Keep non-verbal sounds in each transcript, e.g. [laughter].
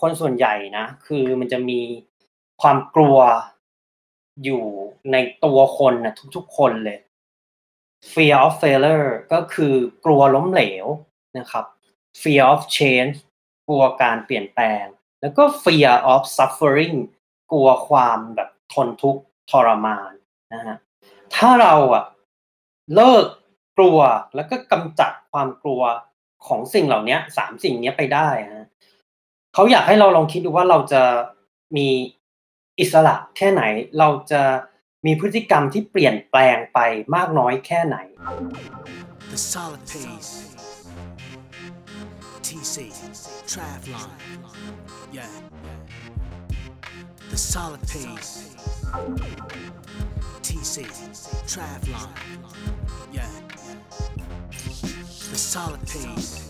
คนส่วนใหญ่นะ คือมันจะมีความกลัวอยู่ในตัวคนนะทุกๆคนเลย fear of failure ก็คือกลัวล้มเหลวนะครับ fear of change กลัวการเปลี่ยนแปลง แล้วก็ fear of suffering กลัวความแบบทนทุกข์ทรมานนะฮะถ้าเราอะเลิกกลัวแล้วก็กำจัดความกลัวของสิ่งเหล่านี้สามสิ่งนี้ไปได้ฮะ เขาอยากให้เราลองคิดดูว่าเราจะมีอิสระแค่ไหน เราจะมีพฤติกรรมที่เปลี่ยนแปลงไปมากน้อยแค่ไหน The solid pace. TC, Travlon. Yeah. The solid pace. TC, Travlon. Yeah. The solid pace.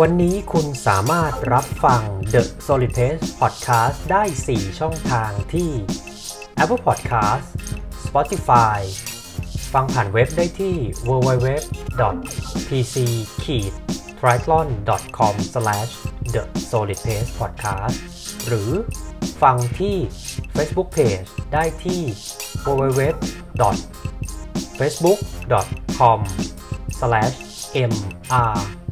วันนี้คุณสามารถรับฟัง The Solid Pace Podcast ได้ 4 ช่องทางที่ Apple Podcast Spotify ฟังผ่านเว็บได้ที่ www.pc-triathlon.com/the solid pace podcast หรือฟังที่ Facebook Page ได้ที่ www.facebook.com/mr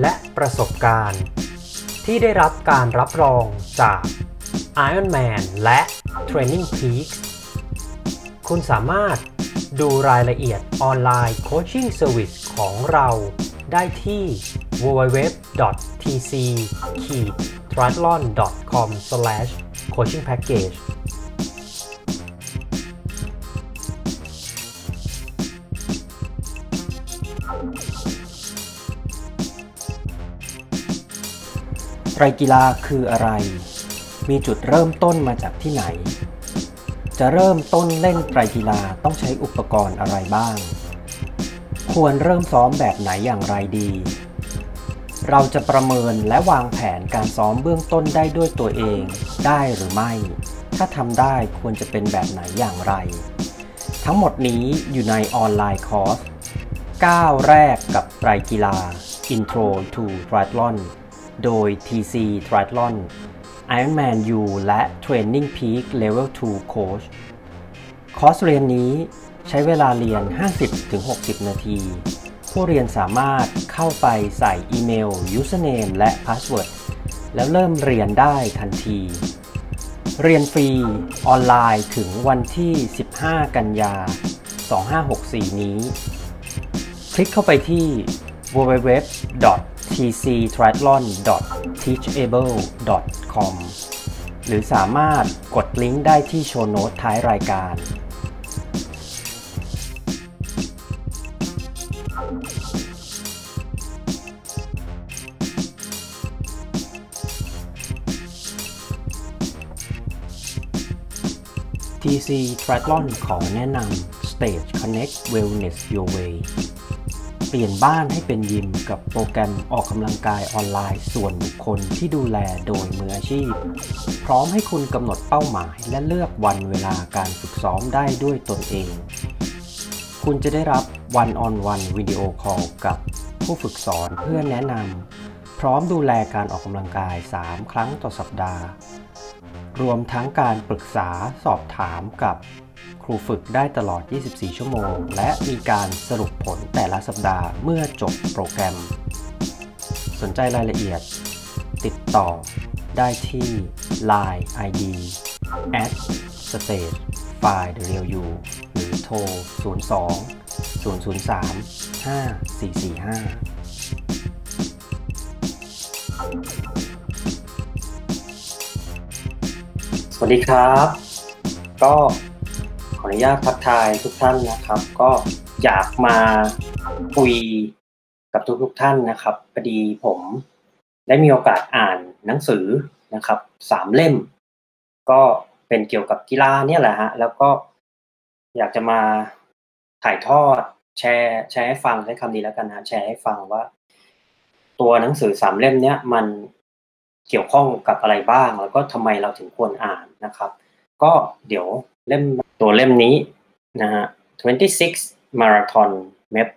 และประสบการณ์ ที่ได้รับการรับรองจาก Ironman และ Training Peaks คุณสามารถดูรายละเอียดออนไลน์ coaching service ของเราได้ที่ www.tc-triathlon.com/coachingpackage ไต รกีฬาคืออะไร มีจุดเริ่มต้นมาจากที่ไหน จะเริ่มต้นเล่นไตรกีฬาต้องใช้อุปกรณ์อะไรบ้าง ควรเริ่มซ้อมแบบไหนอย่างไรดี เราจะประเมินและวางแผนการซ้อมเบื้องต้นได้ด้วยตัวเองได้หรือไม่ ถ้าทำได้ควรจะเป็นแบบไหนอย่างไร ทั้งหมดนี้อยู่ในออนไลน์คอร์ส9แรกกับไตรกีฬา Intro to Triathlon โดย TC Triathlon Ironman U และ Training Peak Level 2 Coach คอร์สเรียนนี้ใช้เวลาเรียน 50-60 นาที ผู้เรียนสามารถเข้าไปใส่อีเมล username และ password แล้วเริ่มเรียนได้ทันที เรียนฟรีออนไลน์ถึงวันที่ 15 กันยา 2564 นี้ คลิกเข้าไปที่ www. tctriathlon.teachable.com หรือสามารถกดลิงก์ได้ที่โชว์โน้ตท้ายรายการ TC Triathlon ขอแนะนำ Stage Connect Wellness Your Way เปลี่ยนบ้านให้เป็นยิมกับโปรแกรมออกกำลังกายออนไลน์ ส่วนบุคคลที่ดูแลโดยมืออาชีพ พร้อมให้คุณกำหนดเป้าหมายและเลือกวันเวลาการฝึกซ้อมได้ด้วยตนเอง คุณจะได้รับวันออนวันวิดีโอคอลกับผู้ฝึกสอนเพื่อแนะนำพร้อมดูแลการออกกำลังกาย 3 ครั้งต่อสัปดาห์ รวมทั้งการปรึกษาสอบถามกับ รูฝึกได้ตลอด 24 ชั่วโมง และมีการสรุปผลแต่ละสัปดาห์เมื่อจบโปรแกรม สนใจรายละเอียด ติดต่อได้ที่ Line ID at stage file the real you หรือโทร 02 003 5445 สวัสดีครับ ก็ ขออนุญาตทักทายทุกท่านนะครับ ก็อยากมาคุยกับทุกๆท่านนะครับพอดีผมได้มีโอกาสอ่านหนังสือนะครับสามเล่ม ก็เป็นเกี่ยวกับกีฬาเนี่ยแหละฮะแล้วก็อยากจะมาถ่ายทอดแชร์แชร์ให้ฟังใช้คำนี้แล้วกันนะแชร์ให้ฟังว่า ตัวหนังสือสามเล่มเนี้ยมันเกี่ยวข้องกับอะไรบ้าง แล้วก็ทำไมเราถึงควรอ่านนะครับ ก็เดี๋ยวเล่มตัวเล่มนี้นะฮะ26 Marathon Map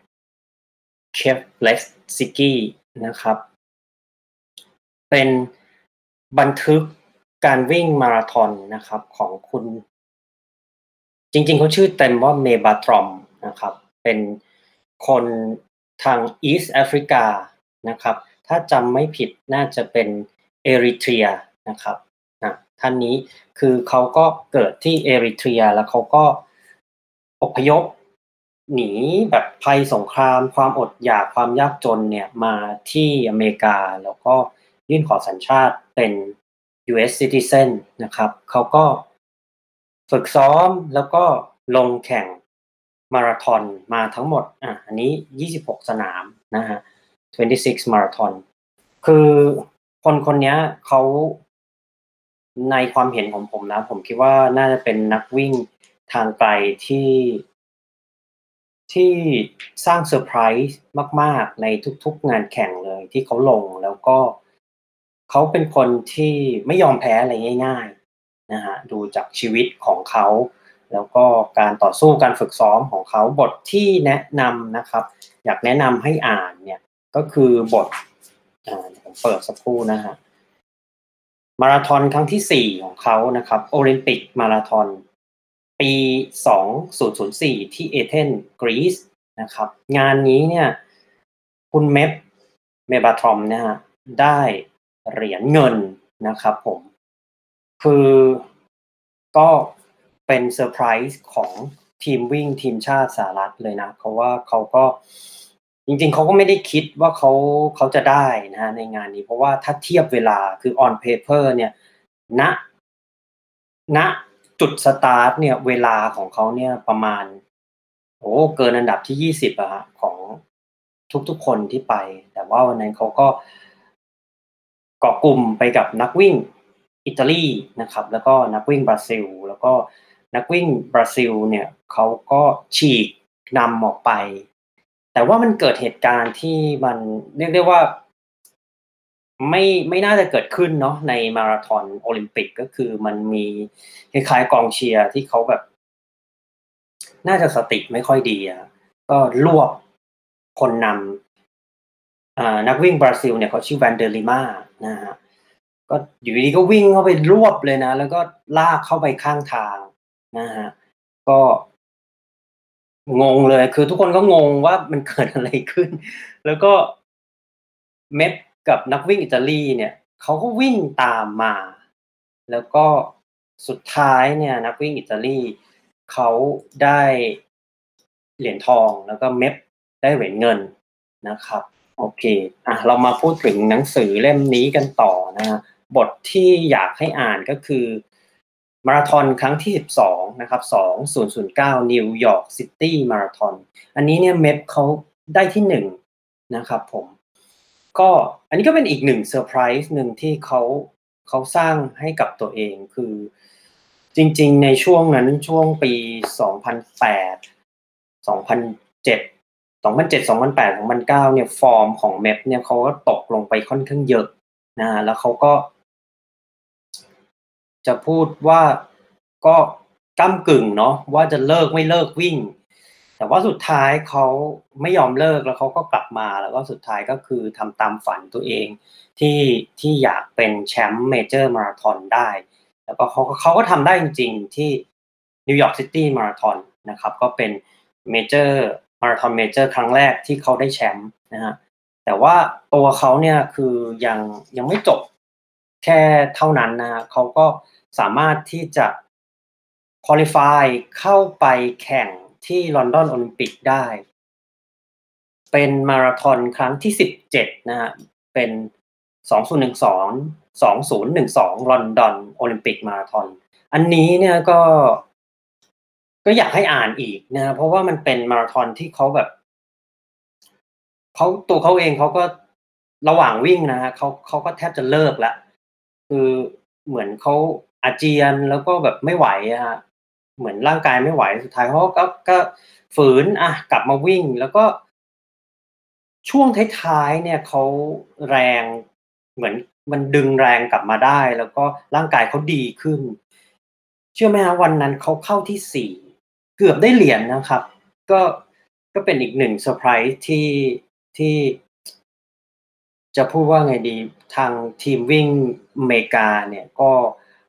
Chef Lex s i k i นะครับ เป็นบันทึกการวิ่งมาราธอนนะครับของคุณ จริงๆเขาชื่อเต็มว่าเมบาตรอมนะครับ เป็นคนทางอีสต์แอฟริกานะครับ ถ้าจำไม่ผิดน่าจะเป็นเอริเทรียนะครับ ท่านนี้คือเขาก็เกิดที่เอริเทรีย แล้วเขาก็อพยพหนีแบบภัยสงคราม ความอดอยากความยากจนเนี่ยมาที่อเมริกา แล้วก็ยื่นขอสัญชาติเป็น US citizen นะครับเขาก็ฝึกซ้อมแล้วก็ลงแข่งมาราธอนมาทั้งหมดอะอันนี้ 26 สนามนะฮะ26 มาราธอนคือคนคนนี้เขา ในความเห็นของผมนะ ผมคิดว่าน่าจะเป็นนักวิ่งทางไกลที่ ที่สร้างเซอร์ไพรส์มาก ๆ ในทุก ๆ งานแข่งเลยที่เขาลงแล้วก็เขาเป็นคนที่ไม่ยอมแพ้อะไรง่าย ๆนะฮะดูจากชีวิตของเขา แล้วก็การต่อสู้การฝึกซ้อมของเขาบทที่แนะนำนะครับ อยากแนะนำให้อ่านเนี่ยก็คือบทอ่าผมเปิดสักครู่นะฮะ มาราธอนครั้งที่ 4 ของเขานะครับโอลิมปิกมาราธอนปี 2004 ที่เอเธนกรีซนะครับ งานนี้เนี่ยคุณเมฟเมบาทรอมนะฮะได้เหรียญเงินนะครับผม คือก็เป็นเซอร์ไพรส์ของทีมวิ่งทีมชาติสหรัฐเลยนะ เพราะว่าเขาก็ จริงๆเขาก็ไม่ได้คิดว่าเขาเขาจะได้นะฮะในงานนี้ เพราะว่าถ้าเทียบเวลาคือ on paper เนี่ยณณจุดสตาร์ทเนี่ยเวลาของเขาเนี่ยประมาณ โอ้เกินอันดับที่ยี่สิบอะฮะของทุกๆคนที่ไป แต่ว่าวันนั้นเขาก็เกาะกลุ่มไปกับนักวิ่งอิตาลีนะครับ แล้วก็นักวิ่งบราซิล แล้วก็นักวิ่งบราซิลเนี่ยเขาก็ฉีกนำออกไป แต่ว่ามันเกิดเหตุการณ์ที่มันเรียกได้ว่า ไม่ไม่น่าจะเกิดขึ้นเนาะในมาราธอนโอลิมปิกก็คือมันมีคล้ายๆกองเชียร์ที่เขาแบบ น่าจะสติไม่ค่อยดีอะก็รวบคนนำนักวิ่งบราซิลเนี่ยเขาชื่อแวนเดอริมานะฮะก็อยู่ดีก็วิ่งเข้าไปรวบเลยนะ แล้วก็ลากเข้าไปข้างทางนะฮะก็ งงเลย คือทุกคนก็งงว่ามันเกิดอะไรขึ้น แล้วก็เม็ดกับนักวิ่งอิตาลีเนี่ยเขาก็วิ่งตามมา แล้วก็สุดท้ายเนี่ยนักวิ่งอิตาลีเขาได้เหรียญทองแล้วก็เม็บได้เหรียญเงินนะครับ โอเคอะเรามาพูดถึงหนังสือเล่มนี้กันต่อนะบทที่อยากให้อ่านก็คือ มาราธอนครั้งที่ 12 นะครับ 2009 นิวยอร์กซิตี้มาราธอน อันนี้เนี่ยเม็บเขาได้ที่หนึ่งนะครับผม ก็อันนี้ก็เป็นอีกหนึ่งเซอร์ไพรส์หนึ่งที่เขาเขาสร้างให้กับตัวเองคือ จริงๆ ในช่วงนั้นช่วงปี 2008 2007 2007 2008 2009 เนี่ยฟอร์มของเม็บเนี่ยเขาก็ตกลงไปค่อนข้างเยอะนะแล้วเขาก็ จะพูดว่าก็ก้ากึ่งเนาะว่าจะเลิกไม่เลิกวิ่ง แต่ว่าสุดท้ายเขาไม่ยอมเลิกแล้วเขาก็กลับมาแล้วก็สุดท้ายก็คือทำตามฝันตัวเองที่ที่อยากเป็นแชมป์ major มาราธอนได้ แล้วก็เขาเขาก็ทำได้จริงๆที่นิวยอร์กซิตี้มาราธอนนะครับก็เป็น major มาราธอน major ครั้งแรกที่เขาได้แชมป์นะฮะแต่ว่าตัวเขาเนี่ยคือยังยังไม่จบ แค่เท่านั้นนะเขาก็สามารถที่จะ qualify เข้าไปแข่งที่ลอนดอนโอลิมปิกได้ เป็นมาราธอนครั้งที่ 17 นะฮะ เป็น 2012 2012 ลอนดอนโอลิมปิกมาราธอน อันนี้เนี่ยก็ ก็อยากให้อ่านอีกนะ เพราะว่ามันเป็นมาราธอนที่เขาแบบ เขาตัวเขาเองเขาก็ระหว่างวิ่งนะฮะเขาเขาก็แทบจะเลิกละ คือเหมือนเขาอาเจียนแล้วก็แบบไม่ไหวอะฮะเหมือนร่างกายไม่ไหวสุดท้ายเขาก็ก็ฝืนอะกลับมาวิ่งแล้วก็ช่วงท้ายๆเนี่ยเขาแรงเหมือนมันดึงแรงกลับมาได้ แล้วก็ร่างกายเขาดีขึ้น เชื่อไหมฮะวันนั้นเขาเข้าที่สี่เกือบได้เหรียญนะครับ ก็ก็เป็นอีกหนึ่งเซอร์ไพรส์ที่ที่ จะพูดว่าไงดีทางทีมวิ่งอเมริกาเนี่ยก็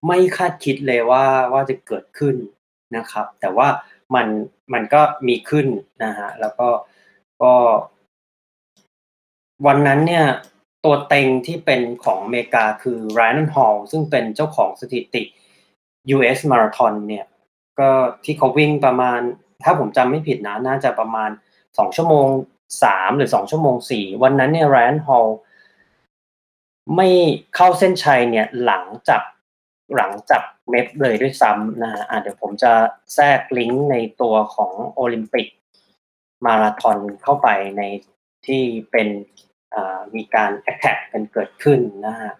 ไม่คาดคิดเลยว่าว่าจะเกิดขึ้นนะครับ แต่ว่ามันมันก็มีขึ้นนะฮะแล้วก็ก็ วันนั้นเนี่ยตัวเต็งที่เป็นของอเมริกาคือ Ryan Hall ซึ่งเป็นเจ้าของสถิติ US Marathon เนี่ยก็ที่เขาวิ่งประมาณ ถ้าผมจำไม่ผิดนะ น่าจะประมาณสองชั่วโมงสามหรือสองชั่วโมงสี่วันนั้นเนี่ย Ryan Hall ไม่เข้าเส้นชัยเนี่ยหลังจากหลังจากเมฟเลยด้วยซ้ำนะฮะเดี๋ยวผมจะแทรกลิงก์ในตัวของโอลิมปิกมาราธอนเข้าไปในที่เป็นมีการแอ t แทกกันเกิดขึ้นนะฮะ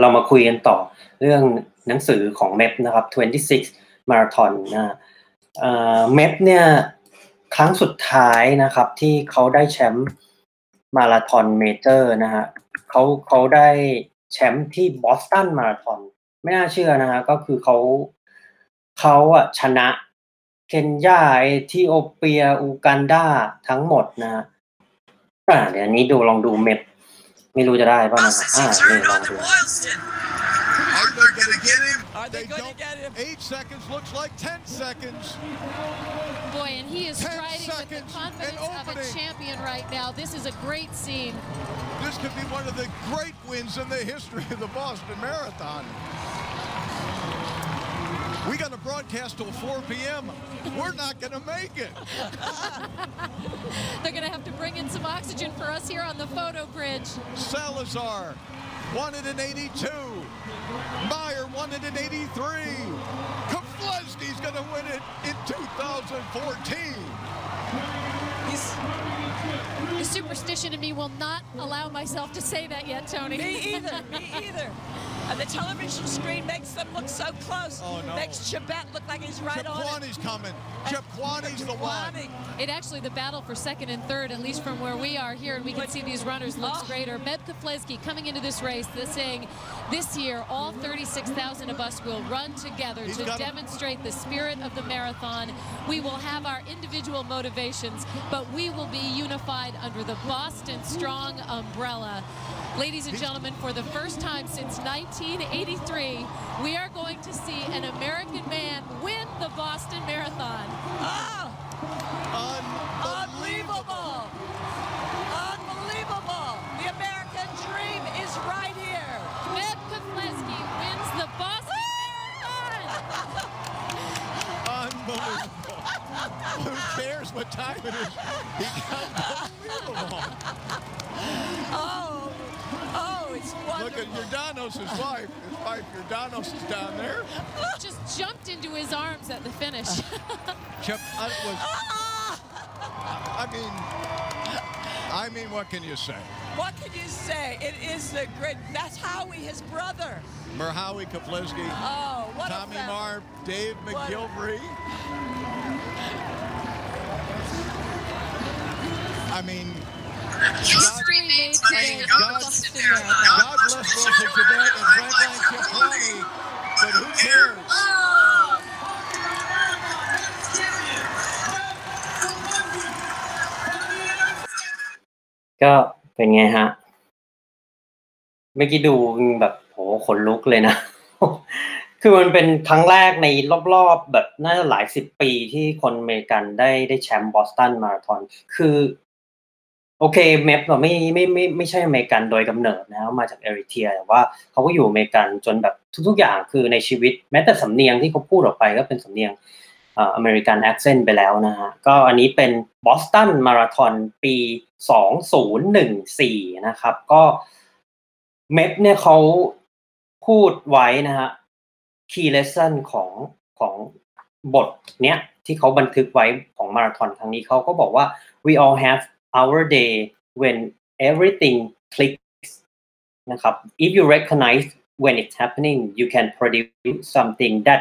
เรามาคุยกันต่อเรื่องหนังสือของเม็บนะครับ 26มาราธอนนะเม็บเนี่ยครั้งสุดท้ายนะครับที่เขาได้แชมป์ มาราธอน major นะฮะเขาเขาได้แชมป์ที่บอสตันมาราธอนไม่น่าเชื่อนะฮะก็คือเขาเขาอะชนะเคนยาเอธิโอเปียอูกันดาทั้งหมดนะฮะอ่าเดี๋ยวนี้ดูลองดูเม็บไม่รู้จะได้ป่ะนะอ่านี่ลองดู Are they, they going to get him? Eight seconds looks like 10 seconds. Boy, and he is striding with the confidence of a champion right now. This is a great scene. This could be one of the great wins in the history of the Boston Marathon. We got to broadcast till 4 p.m. We're not going to make it. [laughs] They're going to have to bring in some oxygen for us here on the photo bridge. Salazar, 182. Meyer, 182 three. Kofleski's going to win it in 2014. The superstition in me will not allow myself to say that yet, Tony. Me either. Me [laughs] either. And the television screen makes them look so close. Oh, no. Makes Chibet look like he's right on it. Chepkwani's coming. Chepkwani's the one. It actually, the battle for second and third, at least from where we are here, and we can But- see these runners, looks Oh. greater. Meb Keflezgy coming into this race, they're saying this year all 36,000 of us will run together He's to got 'em. demonstrate the spirit of the marathon. We will have our individual motivations, but we will be unified under the Boston Strong umbrella. Ladies and gentlemen, for the first time since 1983, we are going to see an American man win the Boston Marathon. Oh, Unbelievable. unbelievable. The American dream is right here. Meb Keflezgy wins the Boston Marathon. Unbelievable. Who cares what time it is? He got unbelievable. It's Look at. Jordanos' wife. His wife, Jordanos, is down there. Just jumped into his arms at the finish. [laughs] Chip, I was! [laughs] I mean, I mean, what can you say? What can you say? It is the great. That's Howie, his brother. Merhawi Kaplitsky, Oh, what Tommy a fam- Marr, Dave What- McGilvery. I mean, History made today at the God- Boston Marathon. God bless Wilson Tibet and Frankline Cipriani, but who cares? ก็เป็นไงฮะ เมื่อกี้ดูแบบโหขนลุกเลยนะ คือมันเป็นครั้งแรกในรอบๆ แบบน่าจะหลายสิบปีที่คนอเมริกันได้ได้แชมป์บอสตันมาราธอน คือ โอเค Meb เราไม่ไม่ไม่ไม่ใช่อเมริกันโดยกำเนิดนะมาจากเอริเทียแต่ว่าเขาก็อยู่อเมริกันจนแบบทุกๆอย่างคือในชีวิต แม้แต่สำเนียงที่เขาพูดออกไปก็เป็นสำเนียงอ่ออเมริกัน accent ไปแล้วนะฮะก็อันนี้เป็นบอสตันมาราธอนปี 2014 นะครับ ก็ Meb เนี่ยเขาพูดไว้นะฮะ key lesson ของของบทเนี้ยที่เขาบันทึกไว้ของมาราธอนครั้งนี้เขาก็บอกว่า we all have our day when everything clicks นะครับ if you recognize when it's happening you can produce something that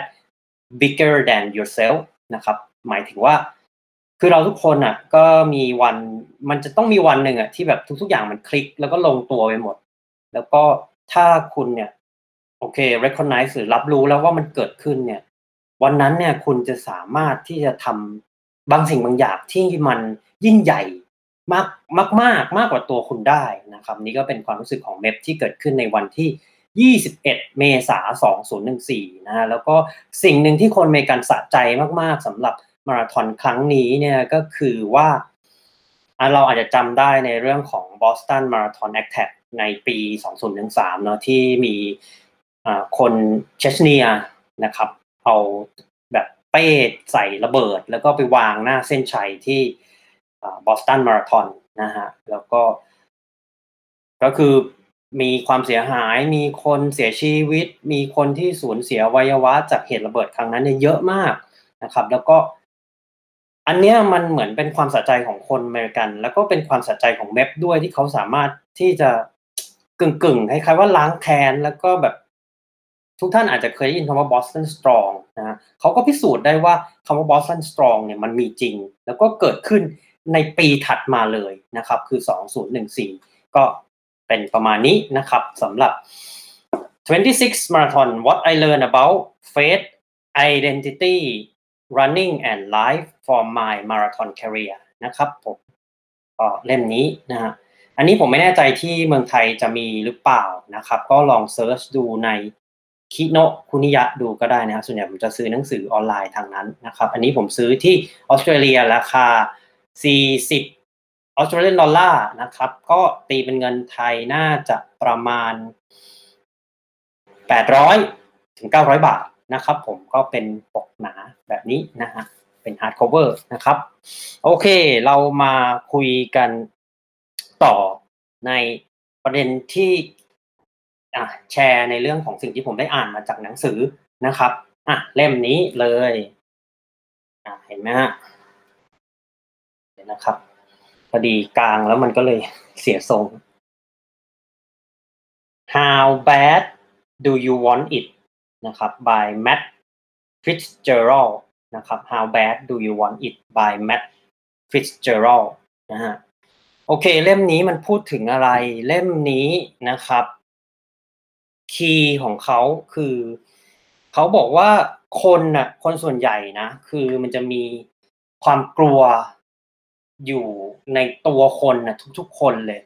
bigger than yourself นะครับหมายถึงว่าคือเราทุกคนอะก็มีวันมันจะต้องมีวันหนึ่งอะที่แบบทุก ๆ อย่างมันคลิกแล้วก็ลงตัวไปหมด แล้วก็ถ้าคุณเนี่ยโอเค recognize หรือรับรู้แล้วว่ามันเกิดขึ้นเนี่ย วันนั้นเนี่ยคุณจะสามารถที่จะทำบางสิ่งบางอย่างที่มันยิ่งใหญ่ มากมากมากมากกว่าตัวคุณได้นะครับ นี่ก็เป็นความรู้สึกของเมฟที่เกิดขึ้นในวันที่ 21 เมษายน 2014นะฮะแล้วก็สิ่งหนึ่งที่คนเมกันสะใจมากๆสำหรับมาราธอนครั้งนี้เนี่ยก็คือว่าเราอาจจะจำได้ในเรื่องของ Boston Marathon Attack ในปี 2013 เนาะที่มีคนเชชเนียนะครับ เอาแบบเป้ใส่ระเบิด แล้วก็ไปวางหน้าเส้นชัยที่ บอสตันมาราธอนนะฮะแล้วก็ ก็คือมีความเสียหายมีคนเสียชีวิต มีคนที่สูญเสียวัยวะจากเหตุระเบิดครั้งนั้นเนี่ยเยอะมากนะครับ แล้วก็ อันเนี้ยมันเหมือนเป็นความสะใจของคนอเมริกัน แล้วก็เป็นความสะใจของเมฟด้วยที่เขาสามารถที่จะกึ่งกึ่งๆคล้ายๆว่าล้างแค้นแล้วก็แบบ ทุกท่านอาจจะเคยได้ยินคำว่า Boston Strong นะฮะเขาก็พิสูจน์ได้ว่าคำว่า Boston Strong เนี่ยมันมีจริง แล้วก็เกิดขึ้น ในปีถัดมาเลยนะครับ คือ 2014 ก็เป็นประมาณนี้นะครับสำหรับ 26 Marathon What I Learned About Faith Identity Running and Life for My Marathon Career นะครับผมก็เล่มนี้นะฮะอันนี้ผมไม่แน่ใจที่เมืองไทยจะมีหรือเปล่านะครับ ก็ลอง search ดูในคิโนะคุนิยะดูก็ได้นะครับส่วนใหญ่ผมจะซื้อหนังสือออนไลน์ทางนั้นนะครับ อันนี้ผมซื้อที่ออสเตรเลียราคา 40 Australian dollar นะครับ ก็ตีเป็นเงินไทยน่าจะประมาณ 800 ถึง 900 บาทนะครับผมก็เป็นปกหนาแบบนี้นะฮะเป็น hardcover นะครับ โอเคเรามาคุยกันต่อในประเด็นที่แชร์ในเรื่องของสิ่งที่ผมได้อ่านมาจากหนังสือนะครับอะเล่มนี้เลยอะเห็นไหมฮะ นะครับ พอดีกลางแล้วมันก็เลยเสียทรง How bad do you want it นะครับ by Matt Fitzgerald นะครับ How bad do you want it by Matt Fitzgerald นะฮะโอเค เล่มนี้มันพูดถึงอะไร เล่มนี้นะครับ คีย์ของเขาคือ เขาบอกว่าคนน่ะ คนส่วนใหญ่นะ คือมันจะมีความกลัว อยู่ในตัวคนนะทุกๆคนเลย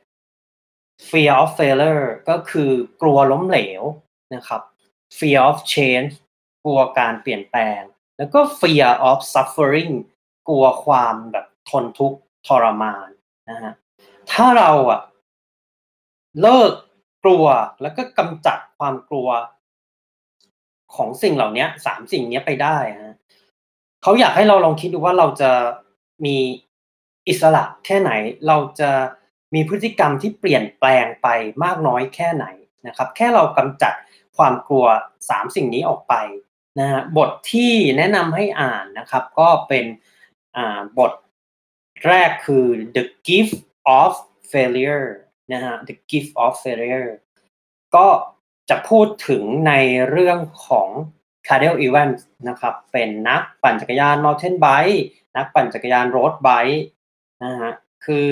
fear of failure ก็คือกลัวล้มเหลวนะครับ fear of change กลัวการเปลี่ยนแปลง แล้วก็ fear of suffering กลัวความแบบทนทุกข์ทรมานนะฮะถ้าเราอะเลิกกลัวแล้วก็กำจัดความกลัว ของสิ่งเหล่านี้สามสิ่งนี้ไปได้ฮะเขาอยากให้เราลองคิดดูว่าเราจะมี อิสระแค่ไหนเราจะมีพฤติกรรมที่เปลี่ยนแปลงไปมากน้อยแค่ไหนนะครับ แค่เรากำจัดความกลัวสามสิ่งนี้ออกไปนะฮะบทที่แนะนำให้อ่านนะครับ ก็เป็นบทแรกคือ the gift of failure นะฮะ the gift of failure ก็จะพูดถึงในเรื่องของ c a r d e l Evans นะครับ เป็นนักปั่นจักรยาน mountain bike นักปั่นจักรยาน road bike นะฮะคือ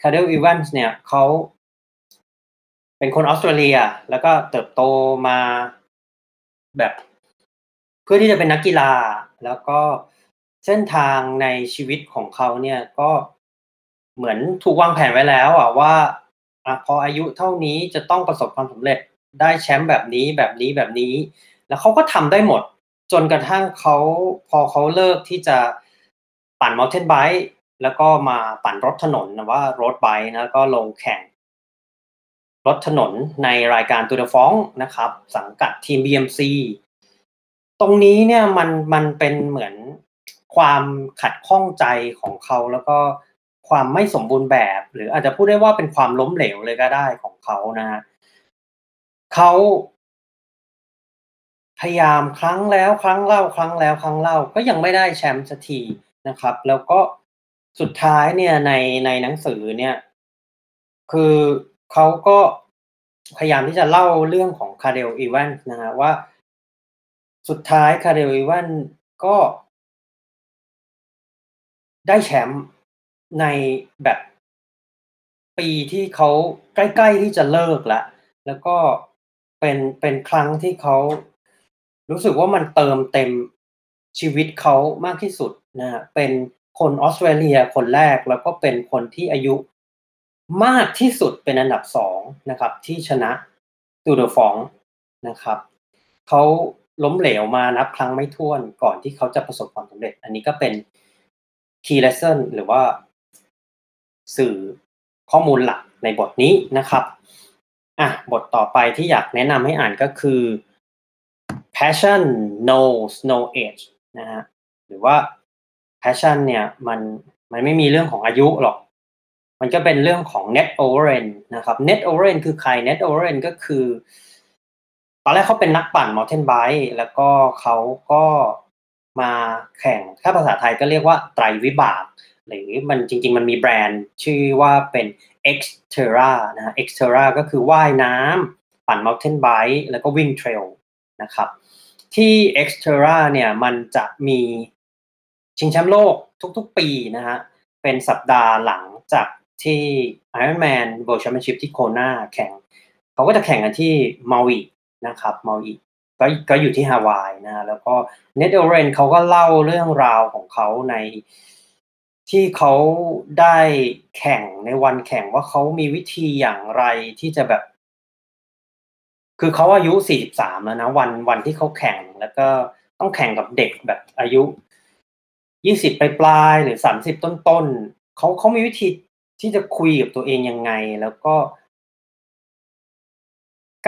c a r d e l Evans เนี่ยเขาเป็นคนออสเตรเลีย แล้วก็เติบโตมาแบบ เพื่อที่จะเป็นนักกีฬา แล้วก็เส้นทางในชีวิตของเขาเนี่ยก็เหมือนถูกวางแผนไว้แล้วอะว่าอพออายุเท่านี้จะต้องประสบความสำเร็จได้แชมป์แบบนี้แบบนี้แบบนี้ แล้วเขาก็ทำได้หมด จนกระทั่งเขาพอเขาเลิกที่จะปั่น mountain bike แล้วก็มาปั่นรถถนนนะว่ารถไบค์แล้วก็ลงแข่ง รถถนนในรายการตูดฟองนะครับ สังกัดทีม BMC ตรงนี้เนี่ยมันมันเป็นเหมือนความขัดข้องใจของเขาแล้วก็ความไม่สมบูรณ์แบบ หรืออาจจะพูดได้ว่าเป็นความล้มเหลวเลยก็ได้ของเขานะเขาพยายามครั้งแล้วครั้งเล่าครั้งแล้วครั้งเล่าก็ยังไม่ได้แชมป์สักทีนะครับ แล้วก็ สุดท้ายเนี่ยใน ในหนังสือเนี่ย คือเขาก็พยายามที่จะเล่าเรื่องของคาเดลอีแวนนะฮะว่า สุดท้ายคาเดลอีแวนก็ ได้แชมป์ในแบบปีที่เขาใกล้ ๆ ที่จะเลิกล้วแล้วก็เป็นเป็นครั้งที่เขารู้สึกว่ามันเติมเต็มชีวิตเขามากที่สุดนะฮะเป็น คนออสเตรเลียคนแรกแล้วก็เป็นคนที่อายุมากที่สุดเป็นอันดับสองนะครับ ที่ชนะตูดฟองนะครับเขาล้มเหลวมานับครั้งไม่ถ้วนก่อนที่เขาจะประสบความสำเร็จ อันนี้ก็เป็น key lesson หรือว่า สื่อข้อมูลหลักในบทนี้นะครับอะบทต่อไปที่อยากแนะนำให้อ่านก็คือ passion knows no age นะฮะหรือว่า passion เนี่ยมันมันไม่มีเรื่องของอายุหรอก มันก็เป็นเรื่องของ net overend นะครับ net overend คือใคร net overend ก็คือ ตอนแรกเขาเป็นนักปั่น mountain bike แล้วก็เขาก็มาแข่ง ถ้าภาษาไทยก็เรียกว่าไตรวิบาก หรือมันจริง ๆ มันมีแบรนด์ ชื่อว่าเป็น Xterra นะฮะ Xterra ก็คือว่ายน้ำปั่น mountain bike แล้วก็วิ่งเทรลนะครับ ที่ Xterra เนี่ยมันจะมี ชิงแชมป์โลกทุกๆปีนะฮะ เป็นสัปดาห์หลังจากที่ Ironman World Championship ที่โคนาแข่ง เขาก็จะแข่งกันที่มาวีนะครับมาวีก็ก็อยู่ที่ฮาวายนะ แล้วก็เน t เ o เรนเขาก็เล่าเรื่องราวของเขาในที่เขาได้แข่งในวันแข่งว่าเขามีวิธีอย่างไรที่จะแบบ คือเขาอายุ 43 แล้วนะ วันวันที่เขาแข่งแล้วก็ต้องแข่งกับเด็กแบบอายุ 20ปลายปลายๆหรือ30ต้นต้นๆเขาเขามีวิธีที่จะคุยกับตัวเองยังไง แล้วก็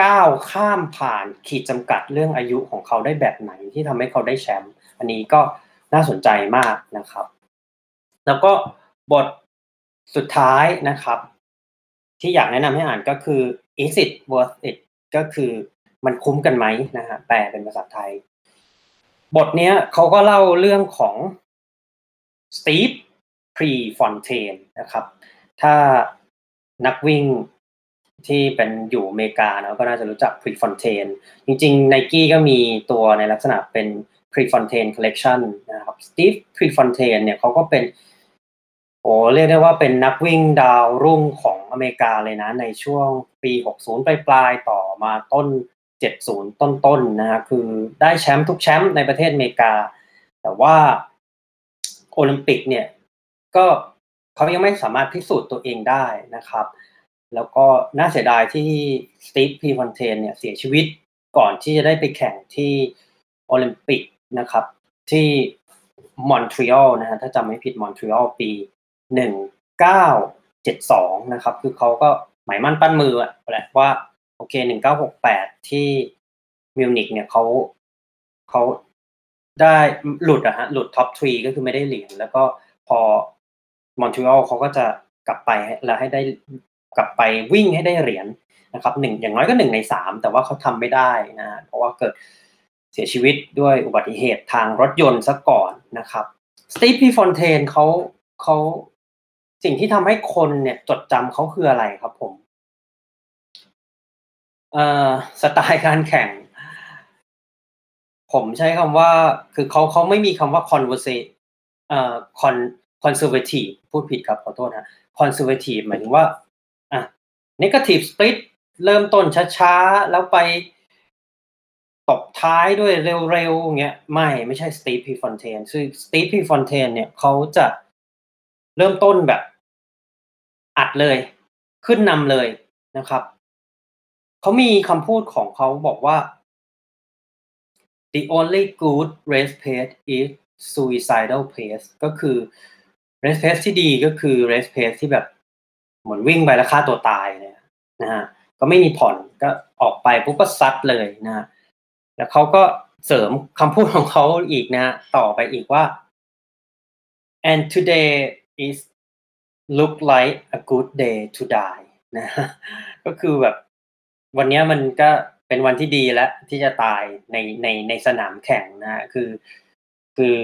ก้าวข้ามผ่านขีดจำกัดเรื่องอายุของเขาได้แบบไหนที่ทำให้เขาได้แชมป์อันนี้ก็น่าสนใจมากนะครับ แล้วก็บทสุดท้ายนะครับ ที่อยากแนะนำให้อ่านก็คือ is it worth it ก็คือมันคุ้มกันไหมนะฮะแปลเป็นภาษาไทย บทเนี้ยเขาก็เล่าเรื่องของ สตีฟพรีฟอนเทนนะครับ ถ้านักวิ่งที่เป็นอยู่อเมริกาเนาะก็น่าจะรู้จัก Prefontaine จริงๆ Nike ก็มีตัวในลักษณะเป็น Prefontaine Collection นะครับ Steve Prefontaine เนี่ยเขาก็เป็นโอ้เรียกได้ว่าเป็นนักวิ่งดาวรุ่งของอเมริกาเลยนะ ในช่วงปี 60 ปลายปลายๆต่อมาต้น 70 ต้นๆนะฮะคือได้แชมป์ทุกแชมป์ในประเทศอเมริกา แต่ว่า โอลิมปิกเนี่ยก็เขายังไม่สามารถพิสูจน์ตัวเองได้นะครับ แล้วก็น่าเสียดายที่ Steve Prefontaine เนี่ยเสียชีวิตก่อนที่จะได้ไปแข่งที่โอลิมปิกนะครับ ที่มอนทรีออลนะฮะถ้าจำไม่ผิดมอนทรีออลปี 1972 นะครับ คือเขาก็หมายมั่นปั้นมืออะแหละว่าโอเค 1968 ที่มิวนิกเนี่ยเขาเขา ได้หลุดอะฮะหลุด top three ก็คือไม่ได้เหรียญแล้วก็พอมอนทรีออลเขาก็จะกลับไปแล้วให้ได้กลับไปวิ่งให้ได้เหรียญนะครับหนึ่งอย่างน้อยก็หนึ่งในสามแต่ว่าเขาทำไม่ได้นะฮะเพราะว่าเกิดเสียชีวิตด้วยอุบัติเหตุทางรถยนต์ซะก่อนนะครับ Steve Prefontaine เขาเขาสิ่งที่ทำให้คนเนี่ยจดจำเขาคืออะไรครับผมเอ่อสไตล์การแข่ง ผมใช้คำว่า คือเขาเขาไม่มีคำว่า converse เอ่อ con conservative พูดผิดครับขอโทษนะ conservative หมายถึงว่าอะ negative split เริ่มต้นช้าๆ แล้วไปตบท้ายด้วยเร็วๆอย่างเงี้ยไม่ไม่ใช่ Steve Prefontaine ซึ่ง Steve Prefontaine เนี่ยเขาจะเริ่มต้นแบบ อัดเลย ขึ้นนำเลยนะครับ เขามีคำพูดของเขาบอกว่า the only good race pace is suicide pace ก็คือ race pace ที่ดีก็คือ race pace ที่แบบเหมือนวิ่งไปแล้วฆ่าตัวตายเลยนะฮะก็ไม่มีผ่อนก็ออกไปปุ๊บก็ซัดเลยนะฮะแล้วเขาก็เสริมคำพูดของเขาอีกนะฮะต่อไปอีกว่า and today is look like a good day to die นะฮะก็คือแบบวันนี้มันก็ เป็นวันที่ดีแล้วที่จะตายในในในสนามแข่งนะ คือ คือ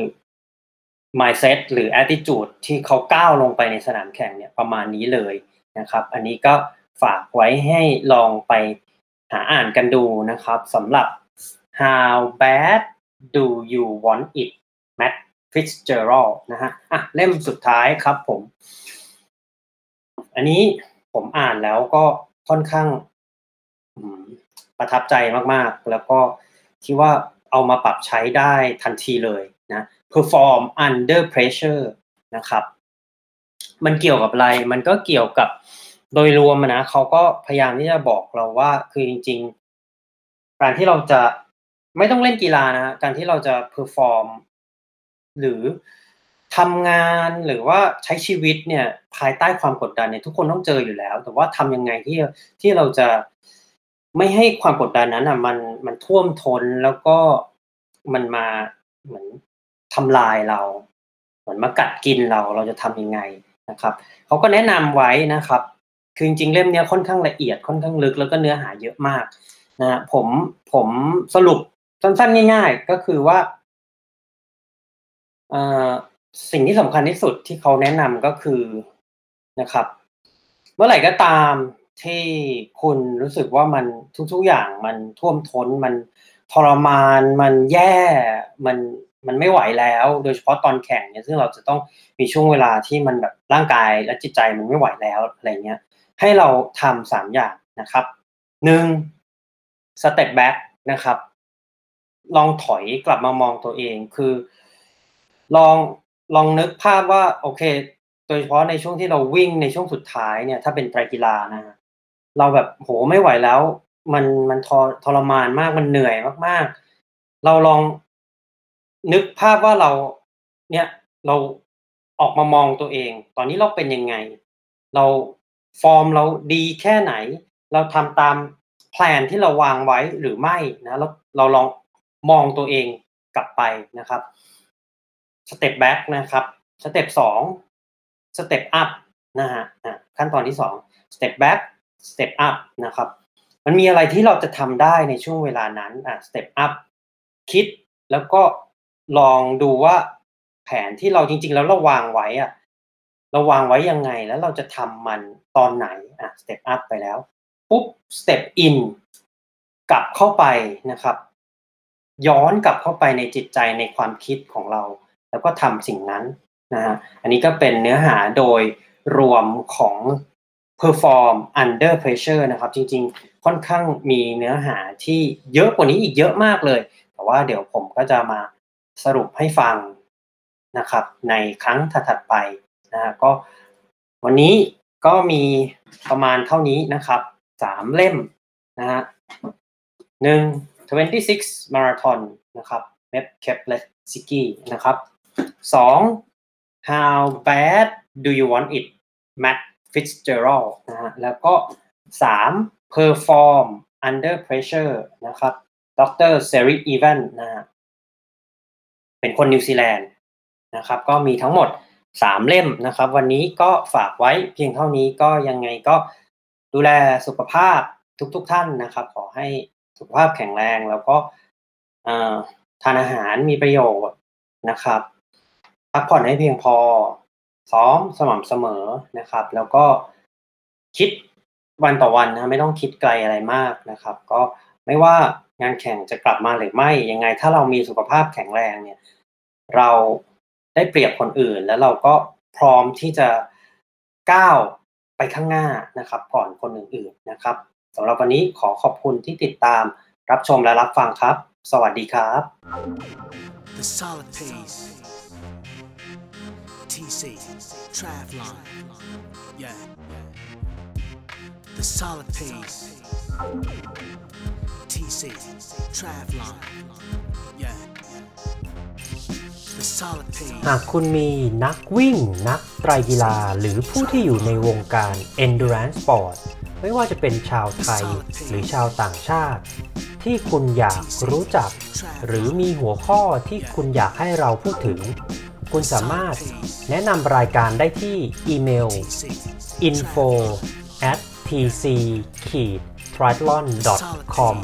mindset หรือ attitude ที่เขาก้าวลงไปในสนามแข่งเนี่ยประมาณนี้เลยนะครับ อันนี้ก็ฝากไว้ให้ลองไปหาอ่านกันดูนะครับสำหรับ how bad do you want it Matt Fitzgerald นะฮะอะเล่มสุดท้ายครับผม อันนี้ผมอ่านแล้วก็ค่อนข้าง ประทับใจมากๆ แล้วก็คิดว่าเอามาปรับใช้ได้ทันทีเลยนะ perform under pressure นะครับ มันเกี่ยวกับอะไร มันก็เกี่ยวกับโดยรวมนะเขาก็พยายามที่จะบอกเราว่าคือจริง ๆ การที่เราจะไม่ต้องเล่นกีฬานะฮะการที่เราจะ perform หรือทำงานหรือว่าใช้ชีวิตเนี่ยภายใต้ความกดดันเนี่ยทุกคนต้องเจออยู่แล้ว แต่ว่าทำยังไงที่ที่เราจะ ไม่ให้ความกดดันนั้นอะมันมันท่วมท้นแล้วก็มันมาเหมือนทำลายเรา เหมือนมากัดกินเราเราจะทำยังไงนะครับเขาก็แนะนำไว้นะครับ คือจริงๆเล่มเนี้ยค่อนข้างละเอียดค่อนข้างลึกแล้วก็เนื้อหาเยอะมากนะฮะผมผมสรุปสั้นๆง่าย ๆ ก็คือว่าอ่อสิ่งที่สำคัญที่สุดที่เขาแนะนำก็คือนะครับ เมื่อไหร่ก็ตาม ที่คุณรู้สึกว่ามันทุก ๆอย่างมันท่วมท้นมันทรมาน มันแย่มันมันไม่ไหวแล้ว โดยเฉพาะตอนแข่งเนี่ยซึ่งเราจะต้องมีช่วงเวลาที่มันแบบร่างกายและจิตใจมันไม่ไหวแล้วอะไรเงี้ยให้เราทำสามอย่างนะครับหนึ่ง step back นะครับ ลองถอยกลับมามองตัวเองคือ ลองลองนึกภาพว่า โอเค โดยเฉพาะในช่วงที่เราวิ่งในช่วงสุดท้ายเนี่ย ถ้าเป็นไตรกีฬานะฮะ เราแบบโหไม่ไหวแล้ว มันมันทรทรมานมากมันเหนื่อยมาก ๆ เราลองนึกภาพว่าเราเนี่ยเราออกมามองตัวเอง ตอนนี้เราเป็นยังไง เราฟอร์มเราดีแค่ไหน เราทำตามแผนที่เราวางไว้หรือไม่นะเราเราลองมองตัวเองกลับไปนะครับ step back นะครับสเต็ปสอง step up นะฮะขั้นตอนที่สอง step back step up นะครับ มันมีอะไรที่เราจะทำได้ในช่วงเวลานั้นอะ step up คิดแล้วก็ลองดูว่าแผนที่เราจริง ๆ แล้วเราวางไว้อะเราวางไว้ยังไงแล้วเราจะทำมันตอนไหนอะ step up ไปแล้วปุ๊บ step in กลับเข้าไปนะครับ ย้อนกลับเข้าไปในจิตใจในความคิดของเรา แล้วก็ทำสิ่งนั้นนะฮะอันนี้ก็เป็นเนื้อหาโดยรวมของ perform under pressure นะครับ จริงๆ ค่อนข้างมีเนื้อหาที่เยอะกว่านี้อีกเยอะมากเลย แต่ว่าเดี๋ยวผมก็จะมาสรุปให้ฟังนะครับ ในครั้งถัดๆไปนะฮะก็วันนี้ก็มีประมาณเท่านี้นะครับสามเล่มนะฮะหนึ่ง26 Marathon นะครับเมฟเคปเลสกี้นะครับสอง How bad do you want it Matt Fitzgerald นะฮะแล้วก็สาม Perform under pressure นะครับดรเซริอีแวนนะฮะเป็นคนนิวซีแลนด์นะครับ ก็มีทั้งหมดสามเล่มนะครับ วันนี้ก็ฝากไว้เพียงเท่านี้ก็ยังไงก็ดูแลสุขภาพทุกๆทท่านนะครับ ขอให้สุขภาพแข็งแรงแล้วก็ทานอาหารมีประโยชน์นะครับพักผ่อนให้เพียงพอ ซ้อมสม่ำเสมอนะครับ แล้วก็คิดวันต่อวันนะไม่ต้องคิดไกลอะไรมากนะครับ ก็ไม่ว่างานแข่งจะกลับมาหรือไม่ยังไง ถ้าเรามีสุขภาพแข็งแรงเนี่ย เราได้เปรียบคนอื่น แล้วเราก็พร้อมที่จะก้าวไปข้างหน้านะครับ ก่อนคนอื่นๆนะครับสำหรับวันนี้ขอขอบคุณที่ติดตามรับชมและรับฟังครับ สวัสดีครับ The solid pace. TC. Travlon. Yeah. The solid pace. TC. Travlon. Yeah. The solid pace. หากคุณมีนักวิ่ง นักไตรกีฬา หรือผู้ที่อยู่ในวงการ endurance sport ไม่ว่าจะเป็นชาวไทยหรือชาวต่างชาติ ที่คุณอยากรู้จัก หรือมีหัวข้อที่คุณอยากให้เราพูดถึง คุณสามารถแนะนำรายการได้ที่อีเมล info at tc triathlon com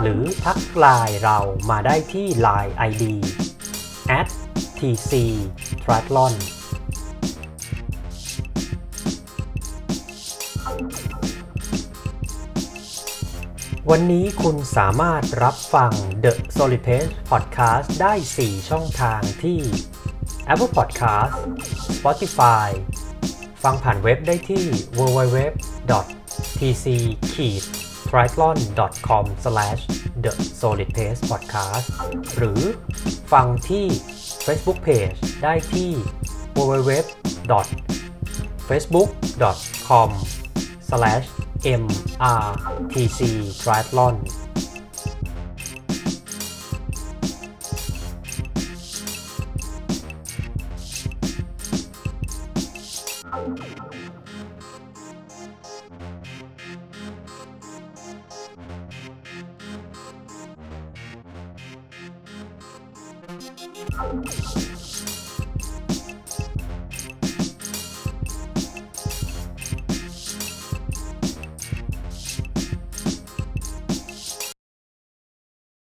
หรือทักไลน์เรามาได้ที่ Line ID at tc triathlon วันนี้คุณสามารถรับฟัง The Solid Pace Podcast ได้ 4 ช่องทางที่ Apple Podcast Spotify ฟังผ่านเว็บได้ที่ www tc t r i a t l o n com the solid pace podcast หรือฟังที่ Facebook Page ได้ที่ www facebook com mrtc triathlon